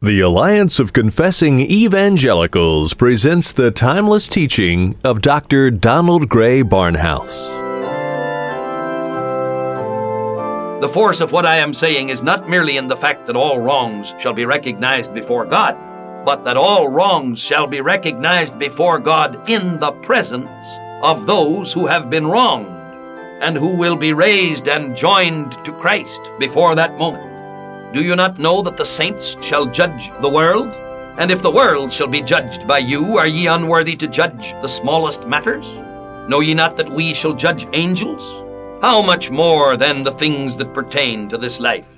The Alliance of Confessing Evangelicals presents the timeless teaching of Dr. Donald Grey Barnhouse. The force of what I am saying is not merely in the fact that all wrongs shall be recognized before God, but that all wrongs shall be recognized before God in the presence of those who have been wronged and who will be raised and joined to Christ before that moment. Do you not know that the saints shall judge the world? And if the world shall be judged by you, are ye unworthy to judge the smallest matters? Know ye not that we shall judge angels? How much more than the things that pertain to this life?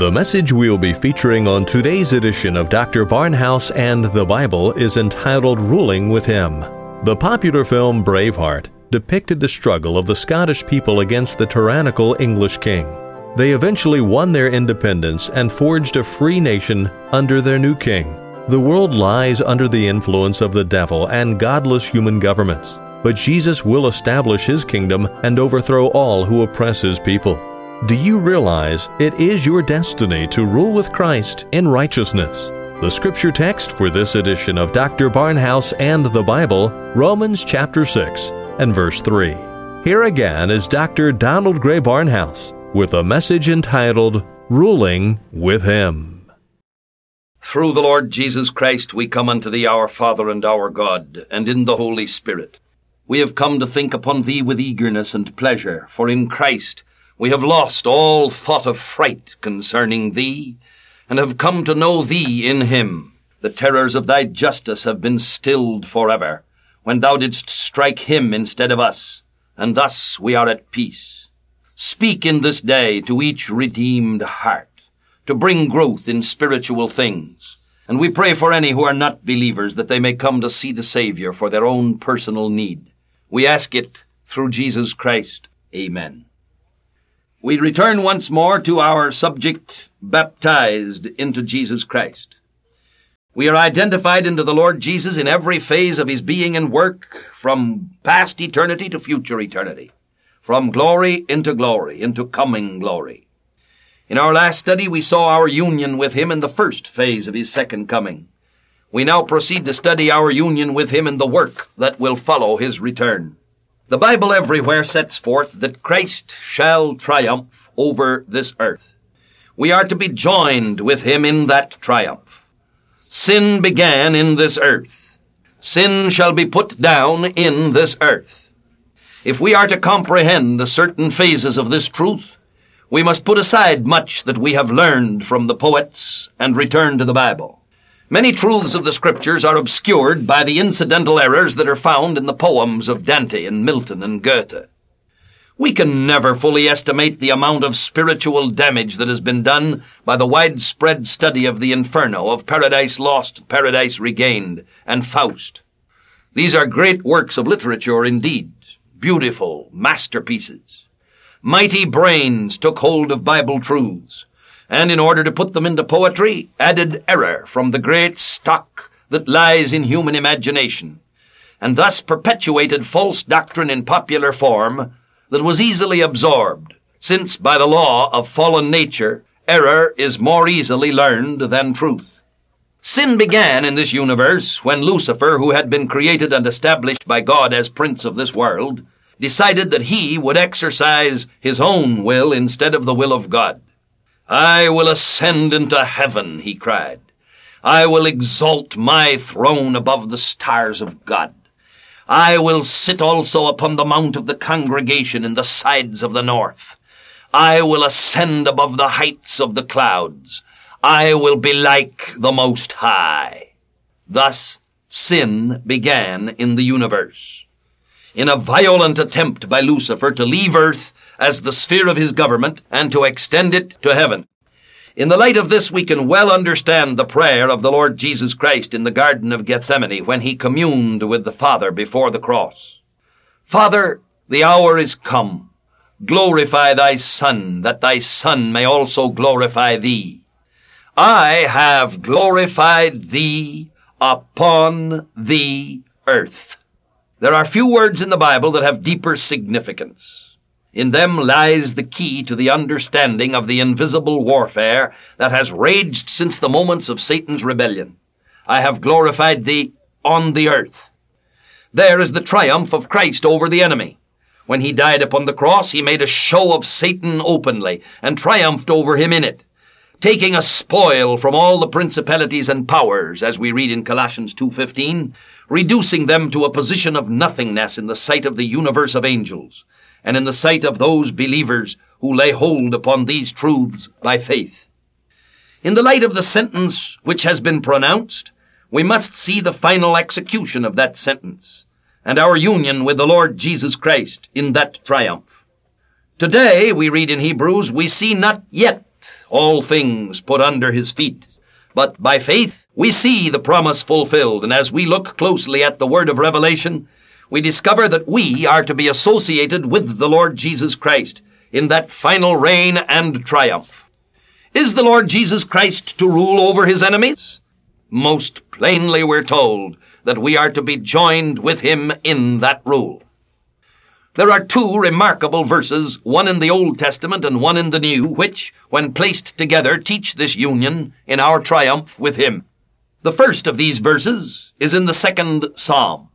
The message we'll be featuring on today's edition of Dr. Barnhouse and the Bible is entitled Ruling with Him. The popular film Braveheart depicted the struggle of the Scottish people against the tyrannical English king. They eventually won their independence and forged a free nation under their new king. The world lies under the influence of the devil and godless human governments, but Jesus will establish his kingdom and overthrow all who oppress his people. Do you realize it is your destiny to rule with Christ in righteousness? The scripture text for this edition of Dr. Barnhouse and the Bible, Romans chapter 6 and verse 3. Here again is Dr. Donald Grey Barnhouse with a message entitled Ruling with Him. Through the Lord Jesus Christ we come unto thee, our Father and our God, and in the Holy Spirit. We have come to think upon thee with eagerness and pleasure, for in Christ we have lost all thought of fright concerning thee, and have come to know thee in him. The terrors of thy justice have been stilled forever, when thou didst strike him instead of us, and thus we are at peace. Speak in this day to each redeemed heart, to bring growth in spiritual things. And we pray for any who are not believers that they may come to see the Savior for their own personal need. We ask it through Jesus Christ. Amen. We return once more to our subject, baptized into Jesus Christ. We are identified into the Lord Jesus in every phase of his being and work, from past eternity to future eternity, from glory into glory, into coming glory. In our last study, we saw our union with him in the first phase of his second coming. We now proceed to study our union with him in the work that will follow his return. The Bible everywhere sets forth that Christ shall triumph over this earth. We are to be joined with him in that triumph. Sin began in this earth. Sin shall be put down in this earth. If we are to comprehend the certain phases of this truth, we must put aside much that we have learned from the poets and return to the Bible. Many truths of the scriptures are obscured by the incidental errors that are found in the poems of Dante and Milton and Goethe. We can never fully estimate the amount of spiritual damage that has been done by the widespread study of the Inferno, of Paradise Lost, Paradise Regained, and Faust. These are great works of literature indeed, beautiful masterpieces. Mighty brains took hold of Bible truths and in order to put them into poetry, added error from the great stock that lies in human imagination, and thus perpetuated false doctrine in popular form that was easily absorbed, since by the law of fallen nature, error is more easily learned than truth. Sin began in this universe when Lucifer, who had been created and established by God as prince of this world, decided that he would exercise his own will instead of the will of God. I will ascend into heaven, he cried. I will exalt my throne above the stars of God. I will sit also upon the mount of the congregation in the sides of the north. I will ascend above the heights of the clouds. I will be like the Most High. Thus, sin began in the universe. In a violent attempt by Lucifer to leave earth as the sphere of his government and to extend it to heaven. In the light of this, we can well understand the prayer of the Lord Jesus Christ in the Garden of Gethsemane when he communed with the Father before the cross. Father, the hour is come. Glorify thy Son, that thy Son may also glorify thee. I have glorified thee upon the earth. There are few words in the Bible that have deeper significance. In them lies the key to the understanding of the invisible warfare that has raged since the moments of Satan's rebellion. I have glorified thee on the earth. There is the triumph of Christ over the enemy. When he died upon the cross, he made a show of Satan openly and triumphed over him in it, taking a spoil from all the principalities and powers, as we read in Colossians 2.15, reducing them to a position of nothingness in the sight of the universe of angels and in the sight of those believers who lay hold upon these truths by faith. In the light of the sentence which has been pronounced, we must see the final execution of that sentence and our union with the Lord Jesus Christ in that triumph. Today, we read in Hebrews, we see not yet all things put under his feet, but by faith we see the promise fulfilled, and as we look closely at the word of Revelation, we discover that we are to be associated with the Lord Jesus Christ in that final reign and triumph. Is the Lord Jesus Christ to rule over his enemies? Most plainly we're told that we are to be joined with him in that rule. There are two remarkable verses, one in the Old Testament and one in the New, which, when placed together, teach this union in our triumph with him. The first of these verses is in the second Psalm.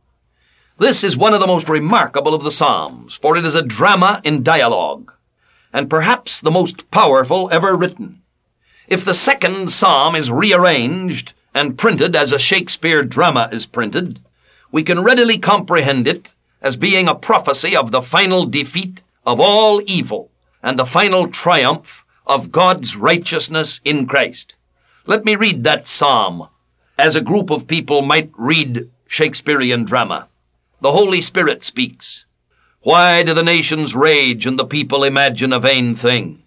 This is one of the most remarkable of the Psalms, for it is a drama in dialogue, and perhaps the most powerful ever written. If the second Psalm is rearranged and printed as a Shakespeare drama is printed, we can readily comprehend it as being a prophecy of the final defeat of all evil and the final triumph of God's righteousness in Christ. Let me read that psalm as a group of people might read Shakespearean drama. The Holy Spirit speaks. Why do the nations rage and the people imagine a vain thing?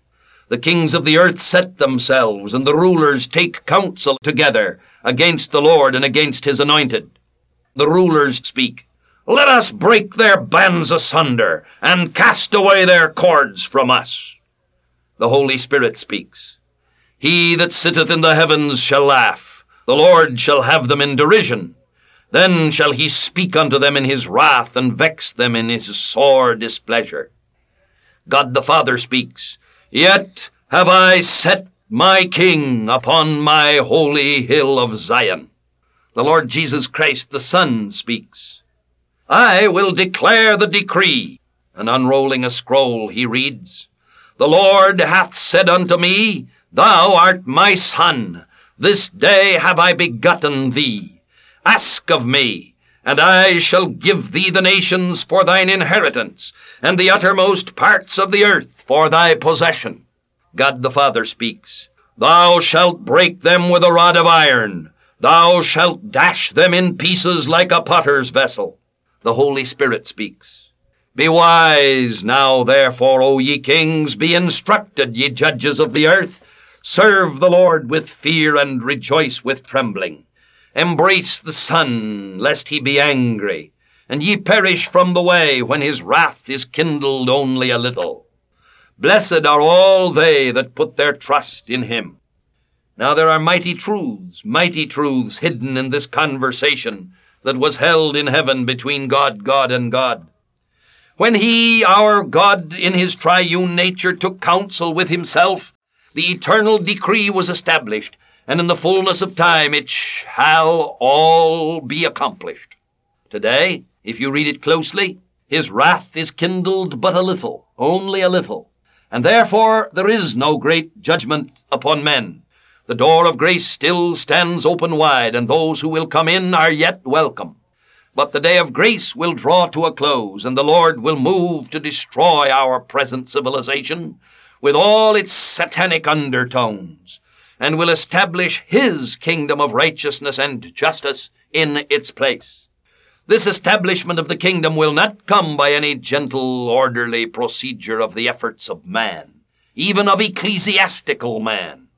The kings of the earth set themselves, and the rulers take counsel together against the Lord and against his anointed. The rulers speak, Let us break their bands asunder, and cast away their cords from us. The Holy Spirit speaks, He that sitteth in the heavens shall laugh, the Lord shall have them in derision. Then shall he speak unto them in his wrath, and vex them in his sore displeasure. God the Father speaks, Yet have I set my King upon my holy hill of Zion. The Lord Jesus Christ the Son speaks, I will declare the decree. And unrolling a scroll, he reads, The Lord hath said unto me, Thou art my Son, this day have I begotten thee. Ask of me, and I shall give thee the nations for thine inheritance, and the uttermost parts of the earth for thy possession. God the Father speaks, Thou shalt break them with a rod of iron. Thou shalt dash them in pieces like a potter's vessel. The Holy Spirit speaks. Be wise now, therefore, O ye kings, be instructed, ye judges of the earth. Serve the Lord with fear and rejoice with trembling. Embrace the Son, lest he be angry, and ye perish from the way when his wrath is kindled only a little. Blessed are all they that put their trust in him. Now there are mighty truths, mighty truths hidden in this conversation that was held in heaven between God, God, and God. When he, our God, in his triune nature took counsel with himself, the eternal decree was established and in the fullness of time it shall all be accomplished. Today, if you read it closely, His wrath is kindled but a little, only a little, and therefore there is no great judgment upon men. The door of grace still stands open wide, and those who will come in are yet welcome. But the day of grace will draw to a close, and the Lord will move to destroy our present civilization with all its satanic undertones, and will establish His kingdom of righteousness and justice in its place. This establishment of the kingdom will not come by any gentle, orderly procedure of the efforts of man, even of ecclesiastical man.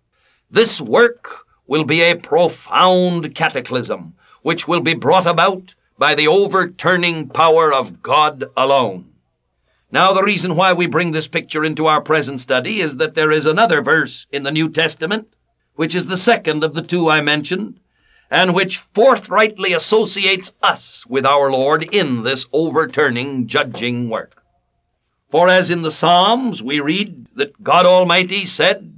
This work will be a profound cataclysm, which will be brought about by the overturning power of God alone. Now, the reason why we bring this picture into our present study is that there is another verse in the New Testament, which is the second of the two I mentioned, and which forthrightly associates us with our Lord in this overturning, judging work. For as in the Psalms we read that God Almighty said,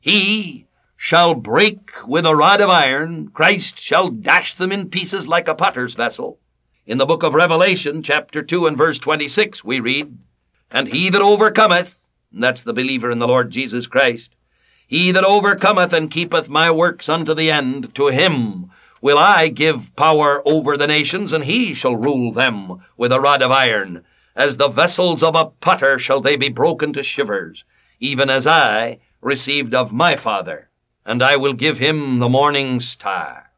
He shall break with a rod of iron, Christ shall dash them in pieces like a potter's vessel. In the book of Revelation, chapter 2 and verse 26, we read, And he that overcometh, and that's the believer in the Lord Jesus Christ, he that overcometh and keepeth my works unto the end, to him will I give power over the nations, and he shall rule them with a rod of iron. As the vessels of a potter shall they be broken to shivers, even as I received of my Father and I will give him the morning star.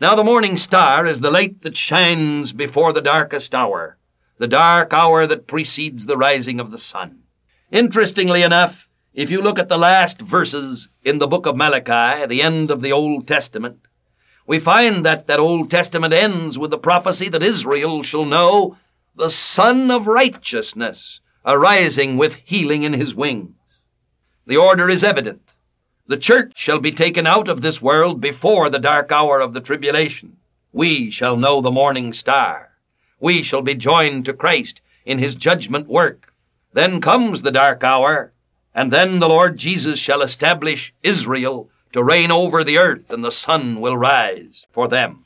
Now the morning star is the light that shines before the darkest hour, the dark hour that precedes the rising of the sun. Interestingly enough, if you look at the last verses in the book of Malachi, the end of the Old Testament, we find that that Old Testament ends with the prophecy that Israel shall know the Sun of Righteousness arising with healing in his wings. The order is evident. The church shall be taken out of this world before the dark hour of the tribulation. We shall know the morning star. We shall be joined to Christ in his judgment work. Then comes the dark hour, and then the Lord Jesus shall establish Israel to reign over the earth, and the sun will rise for them.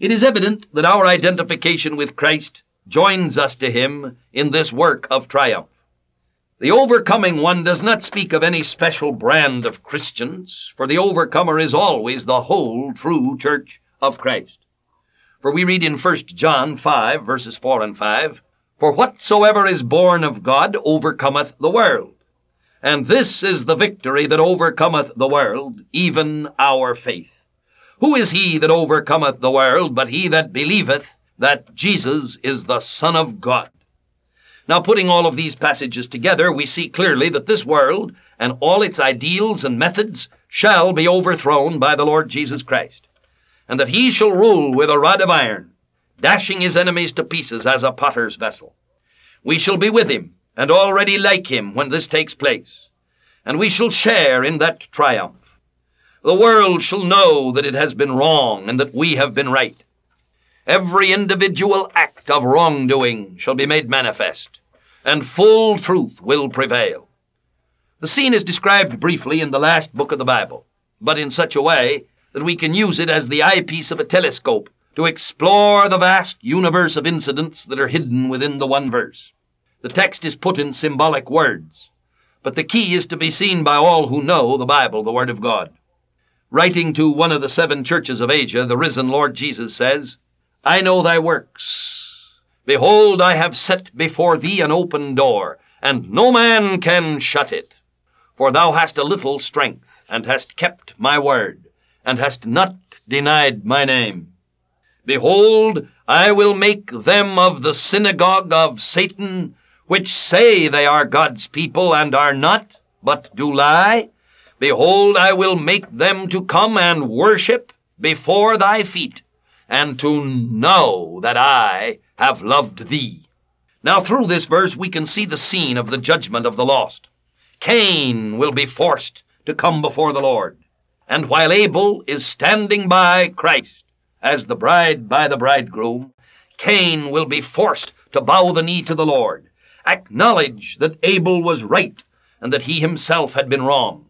It is evident that our identification with Christ joins us to him in this work of triumph. The overcoming one does not speak of any special brand of Christians, for the overcomer is always the whole true church of Christ. For we read in 1 John 5, verses 4 and 5, For whatsoever is born of God overcometh the world. And this is the victory that overcometh the world, even our faith. Who is he that overcometh the world but he that believeth that Jesus is the Son of God? Now, putting all of these passages together, we see clearly that this world and all its ideals and methods shall be overthrown by the Lord Jesus Christ, and that he shall rule with a rod of iron, dashing his enemies to pieces as a potter's vessel. We shall be with him and already like him when this takes place, and we shall share in that triumph. The world shall know that it has been wrong and that we have been right. Every individual act of wrongdoing shall be made manifest and full truth will prevail. The scene is described briefly in the last book of the Bible, but in such a way that we can use it as the eyepiece of a telescope to explore the vast universe of incidents that are hidden within the one verse. The text is put in symbolic words, but the key is to be seen by all who know the Bible, the Word of God. Writing to one of the seven churches of Asia, the risen Lord Jesus says, I know thy works Behold, I have set before thee an open door, and no man can shut it. For thou hast a little strength, and hast kept my word, and hast not denied my name. Behold, I will make them of the synagogue of Satan, which say they are God's people, and are not, but do lie. Behold, I will make them to come and worship before thy feet, and to know that I have loved thee. Now, through this verse, we can see the scene of the judgment of the lost. Cain will be forced to come before the Lord. And while Abel is standing by Christ as the bride by the bridegroom, Cain will be forced to bow the knee to the Lord, acknowledge that Abel was right and that he himself had been wrong.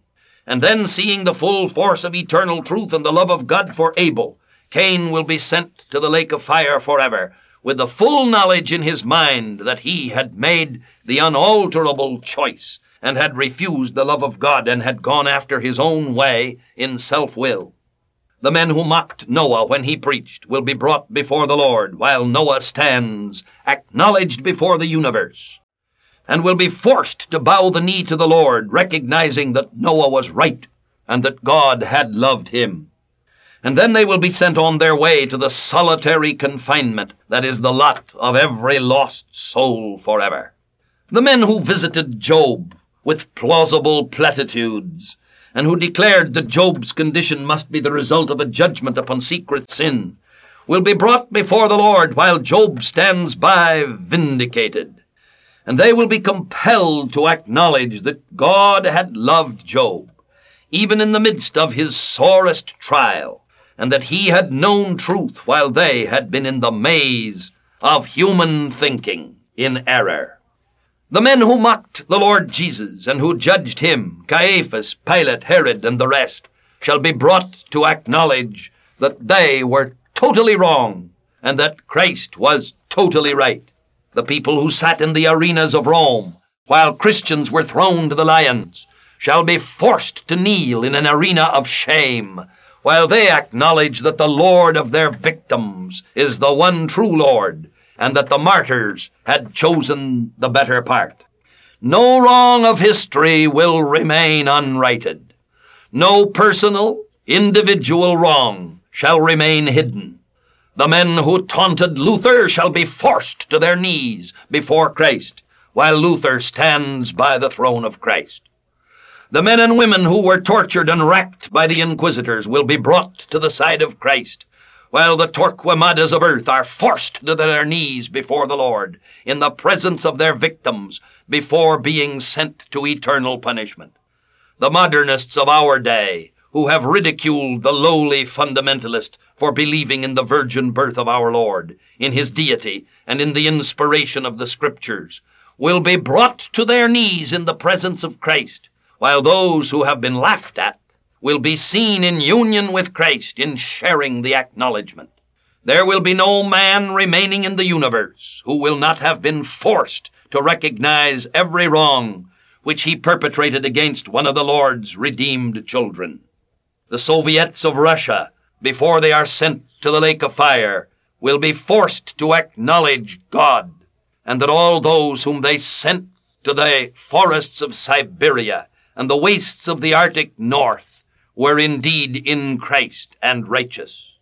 And then, seeing the full force of eternal truth and the love of God for Abel, Cain will be sent to the lake of fire forever, with the full knowledge in his mind that he had made the unalterable choice and had refused the love of God and had gone after his own way in self will. The men who mocked Noah when he preached will be brought before the Lord while Noah stands acknowledged before the universe and will be forced to bow the knee to the Lord, recognizing that Noah was right and that God had loved him and then they will be sent on their way to the solitary confinement that is the lot of every lost soul forever. The men who visited Job with plausible platitudes, and who declared that Job's condition must be the result of a judgment upon secret sin, will be brought before the Lord while Job stands by vindicated. And they will be compelled to acknowledge that God had loved Job, even in the midst of his sorest trial, and that he had known truth while they had been in the maze of human thinking in error. The men who mocked the Lord Jesus and who judged him, Caiaphas, Pilate, Herod, and the rest, shall be brought to acknowledge that they were totally wrong and that Christ was totally right. The people who sat in the arenas of Rome while Christians were thrown to the lions shall be forced to kneel in an arena of shame while they acknowledge that the Lord of their victims is the one true Lord, and that the martyrs had chosen the better part. No wrong of history will remain unrighted. No personal, individual wrong shall remain hidden. The men who taunted Luther shall be forced to their knees before Christ, while Luther stands by the throne of Christ. The men and women who were tortured and racked by the inquisitors will be brought to the side of Christ, while the Torquemadas of earth are forced to their knees before the Lord, in the presence of their victims, before being sent to eternal punishment. The modernists of our day, who have ridiculed the lowly fundamentalist for believing in the virgin birth of our Lord, in his deity, and in the inspiration of the Scriptures, will be brought to their knees in the presence of Christ while those who have been laughed at will be seen in union with Christ in sharing the acknowledgement. There will be no man remaining in the universe who will not have been forced to recognize every wrong which he perpetrated against one of the Lord's redeemed children. The Soviets of Russia, before they are sent to the lake of fire, will be forced to acknowledge God, and that all those whom they sent to the forests of Siberia and the wastes of the Arctic North were indeed in Christ and righteous.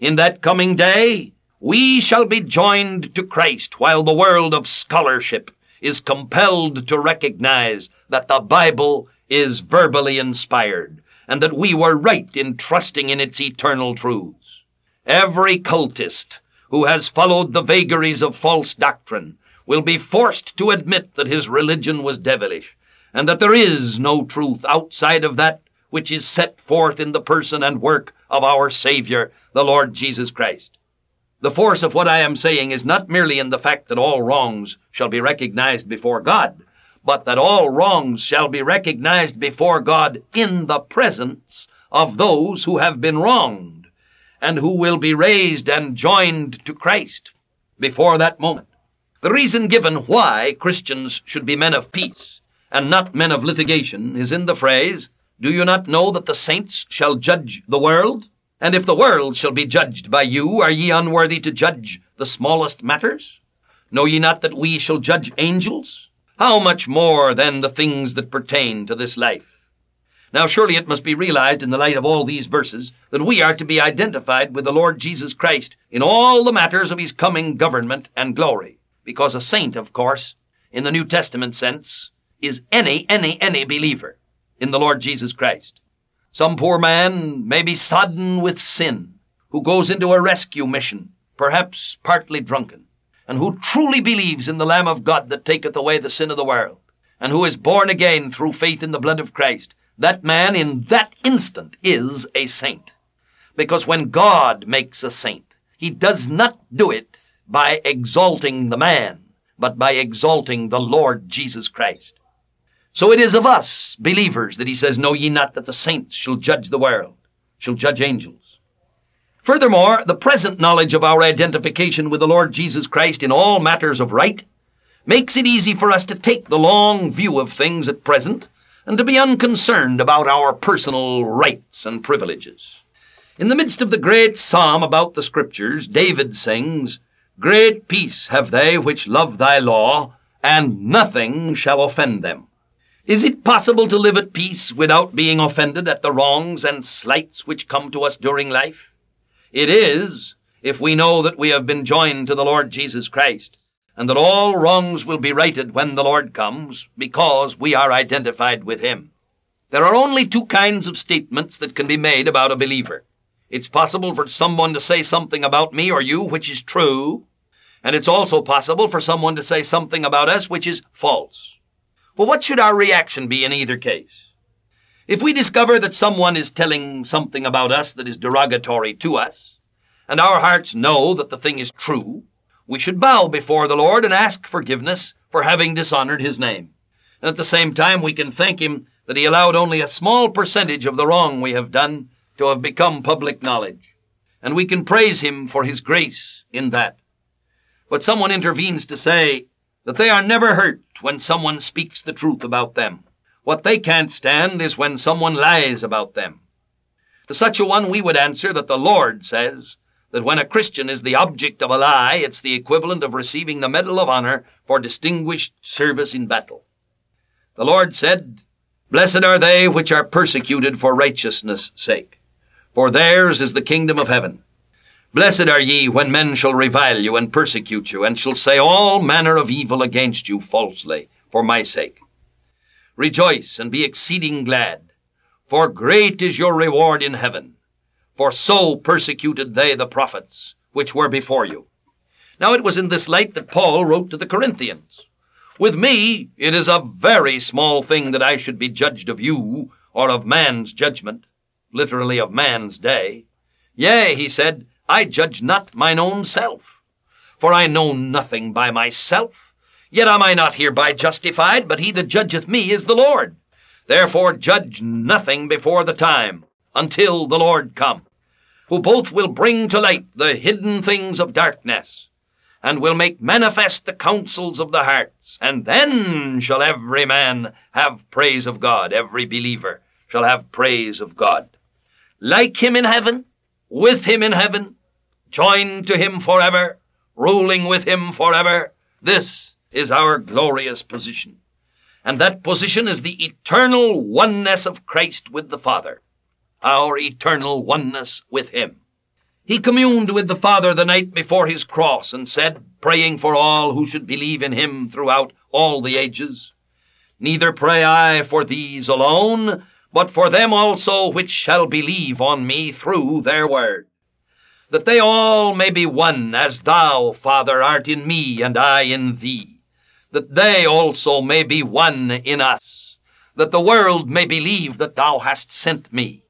In that coming day, we shall be joined to Christ while the world of scholarship is compelled to recognize that the Bible is verbally inspired and that we were right in trusting in its eternal truths. Every cultist who has followed the vagaries of false doctrine will be forced to admit that his religion was devilish and that there is no truth outside of that which is set forth in the person and work of our Savior, the Lord Jesus Christ. The force of what I am saying is not merely in the fact that all wrongs shall be recognized before God, but that all wrongs shall be recognized before God in the presence of those who have been wronged, and who will be raised and joined to Christ before that moment. The reason given why Christians should be men of peace and not men of litigation, is in the phrase, Do you not know that the saints shall judge the world? And if the world shall be judged by you, are ye unworthy to judge the smallest matters? Know ye not that we shall judge angels? How much more then the things that pertain to this life? Now surely it must be realized in the light of all these verses that we are to be identified with the Lord Jesus Christ in all the matters of his coming government and glory. Because a saint, of course, in the New Testament sense, is any, any, any believer in the Lord Jesus Christ. Some poor man may be sodden with sin, who goes into a rescue mission, perhaps partly drunken, and who truly believes in the Lamb of God that taketh away the sin of the world, and who is born again through faith in the blood of Christ. That man in that instant is a saint. Because when God makes a saint, he does not do it by exalting the man, but by exalting the Lord Jesus Christ. So it is of us, believers, that he says, Know ye not that the saints shall judge the world, shall judge angels. Furthermore, the present knowledge of our identification with the Lord Jesus Christ in all matters of right makes it easy for us to take the long view of things at present and to be unconcerned about our personal rights and privileges. In the midst of the great psalm about the Scriptures, David sings, Great peace have they which love thy law, and nothing shall offend them. Is it possible to live at peace without being offended at the wrongs and slights which come to us during life? It is, if we know that we have been joined to the Lord Jesus Christ, and that all wrongs will be righted when the Lord comes, because we are identified with Him. There are only two kinds of statements that can be made about a believer. It's possible for someone to say something about me or you which is true, and it's also possible for someone to say something about us which is false. Well, what should our reaction be in either case? If we discover that someone is telling something about us that is derogatory to us, and our hearts know that the thing is true, we should bow before the Lord and ask forgiveness for having dishonored his name. And at the same time, we can thank him that he allowed only a small percentage of the wrong we have done to have become public knowledge. And we can praise him for his grace in that. But someone intervenes to say that they are never hurt when someone speaks the truth about them. What they can't stand is when someone lies about them. To such a one we would answer that the Lord says that when a Christian is the object of a lie, it's the equivalent of receiving the Medal of Honor for distinguished service in battle. The Lord said, Blessed are they which are persecuted for righteousness' sake, for theirs is the kingdom of heaven. Blessed are ye when men shall revile you and persecute you, and shall say all manner of evil against you falsely, for my sake. Rejoice and be exceeding glad, for great is your reward in heaven. For so persecuted they the prophets which were before you. Now it was in this light that Paul wrote to the Corinthians. With me, it is a very small thing that I should be judged of you, or of man's judgment, literally of man's day. Yea, he said, I judge not mine own self. For I know nothing by myself, Yet am I not hereby justified, but he that judgeth me is the Lord. Therefore judge nothing before the time, until the Lord come, who both will bring to light the hidden things of darkness, and will make manifest the counsels of the hearts. And then shall every man have praise of God, every believer shall have praise of God. Like him in heaven, with him in heaven, joined to him forever, ruling with him forever. This is our glorious position. And that position is the eternal oneness of Christ with the Father, our eternal oneness with Him. He communed with the Father the night before His cross and said, praying for all who should believe in Him throughout all the ages, Neither pray I for these alone, but for them also which shall believe on me through their word that they all may be one, as thou, Father, art in me, and I in thee that they also may be one in us, that the world may believe that thou hast sent me.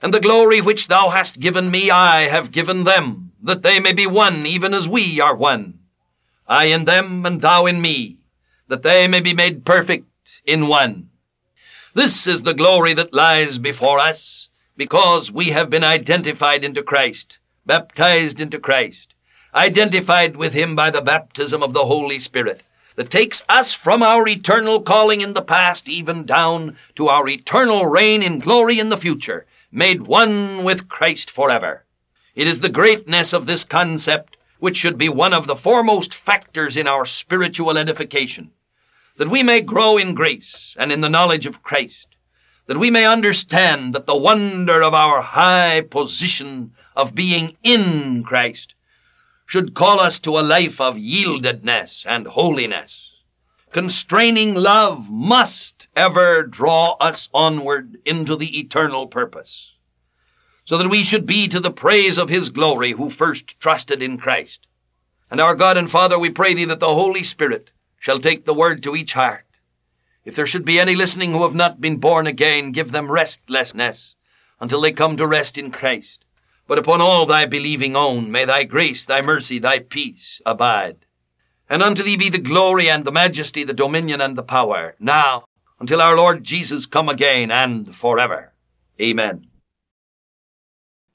And the glory which thou hast given me, I have given them, that they may be one, even as we are one. I in them, and thou in me, that they may be made perfect in one. This is the glory that lies before us, because we have been identified into Christ, baptized into Christ, identified with him by the baptism of the Holy Spirit that takes us from our eternal calling in the past even down to our eternal reign in glory in the future, made one with Christ forever. It is the greatness of this concept which should be one of the foremost factors in our spiritual edification, that we may grow in grace and in the knowledge of Christ, that we may understand that the wonder of our high position of being in Christ should call us to a life of yieldedness and holiness. Constraining love must ever draw us onward into the eternal purpose, so that we should be to the praise of His glory who first trusted in Christ. And our God and Father, we pray Thee that the Holy Spirit shall take the word to each heart. If there should be any listening who have not been born again, give them restlessness until they come to rest in Christ. But upon all thy believing own may thy grace, thy mercy, thy peace abide. And unto thee be the glory and the majesty, the dominion and the power, now, until our Lord Jesus come again, and forever. Amen.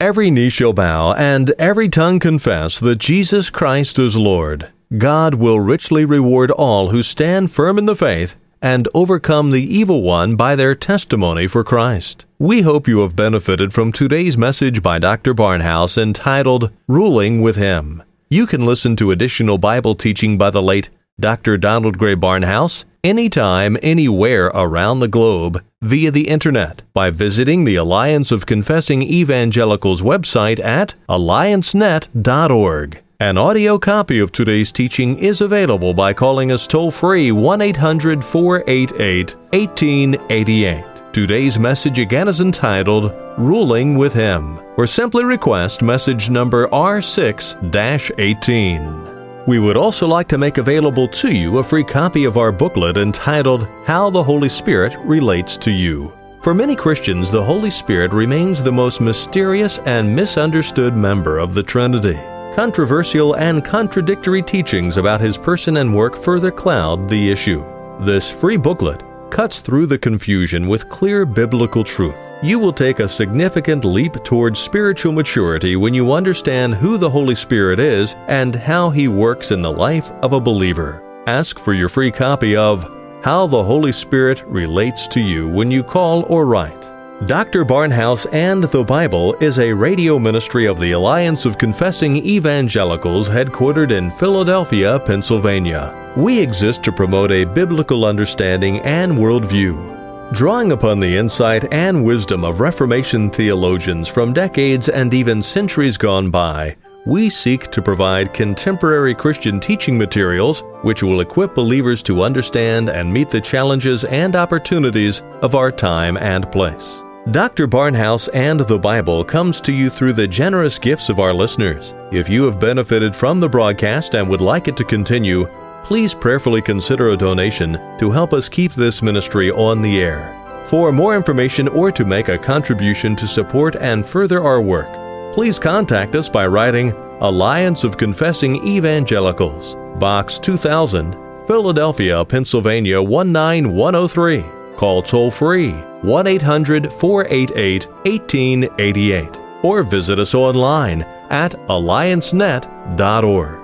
Every knee shall bow and every tongue confess that Jesus Christ is Lord. God will richly reward all who stand firm in the faith and overcome the evil one by their testimony for Christ. We hope you have benefited from today's message by Dr. Barnhouse entitled Ruling with Him. You can listen to additional Bible teaching by the late Dr. Donald Grey Barnhouse anytime, anywhere around the globe via the internet by visiting the Alliance of Confessing Evangelicals website at alliancenet.org. An audio copy of today's teaching is available by calling us toll free 1 800 488 1888. Today's message again is entitled Ruling with Him, or simply request message number R6 18. We would also like to make available to you a free copy of our booklet entitled How the Holy Spirit Relates to You. For many Christians, the Holy Spirit remains the most mysterious and misunderstood member of the Trinity. Controversial and contradictory teachings about his person and work further cloud the issue. This free booklet cuts through the confusion with clear biblical truth. You will take a significant leap towards spiritual maturity when you understand who the Holy Spirit is and how he works in the life of a believer. Ask for your free copy of How the Holy Spirit Relates to You when you call or write Dr. Barnhouse and the Bible is a radio ministry of the Alliance of Confessing Evangelicals headquartered in Philadelphia, Pennsylvania. We exist to promote a biblical understanding and worldview. Drawing upon the insight and wisdom of Reformation theologians from decades and even centuries gone by, we seek to provide contemporary Christian teaching materials which will equip believers to understand and meet the challenges and opportunities of our time and place. Dr. Barnhouse and the Bible comes to you through the generous gifts of our listeners. If you have benefited from the broadcast and would like it to continue, please prayerfully consider a donation to help us keep this ministry on the air. For more information or to make a contribution to support and further our work, please contact us by writing Alliance of Confessing Evangelicals, Box 2000, Philadelphia, Pennsylvania 19103. Call toll free 1 800 488 1888 or visit us online at alliancenet.org.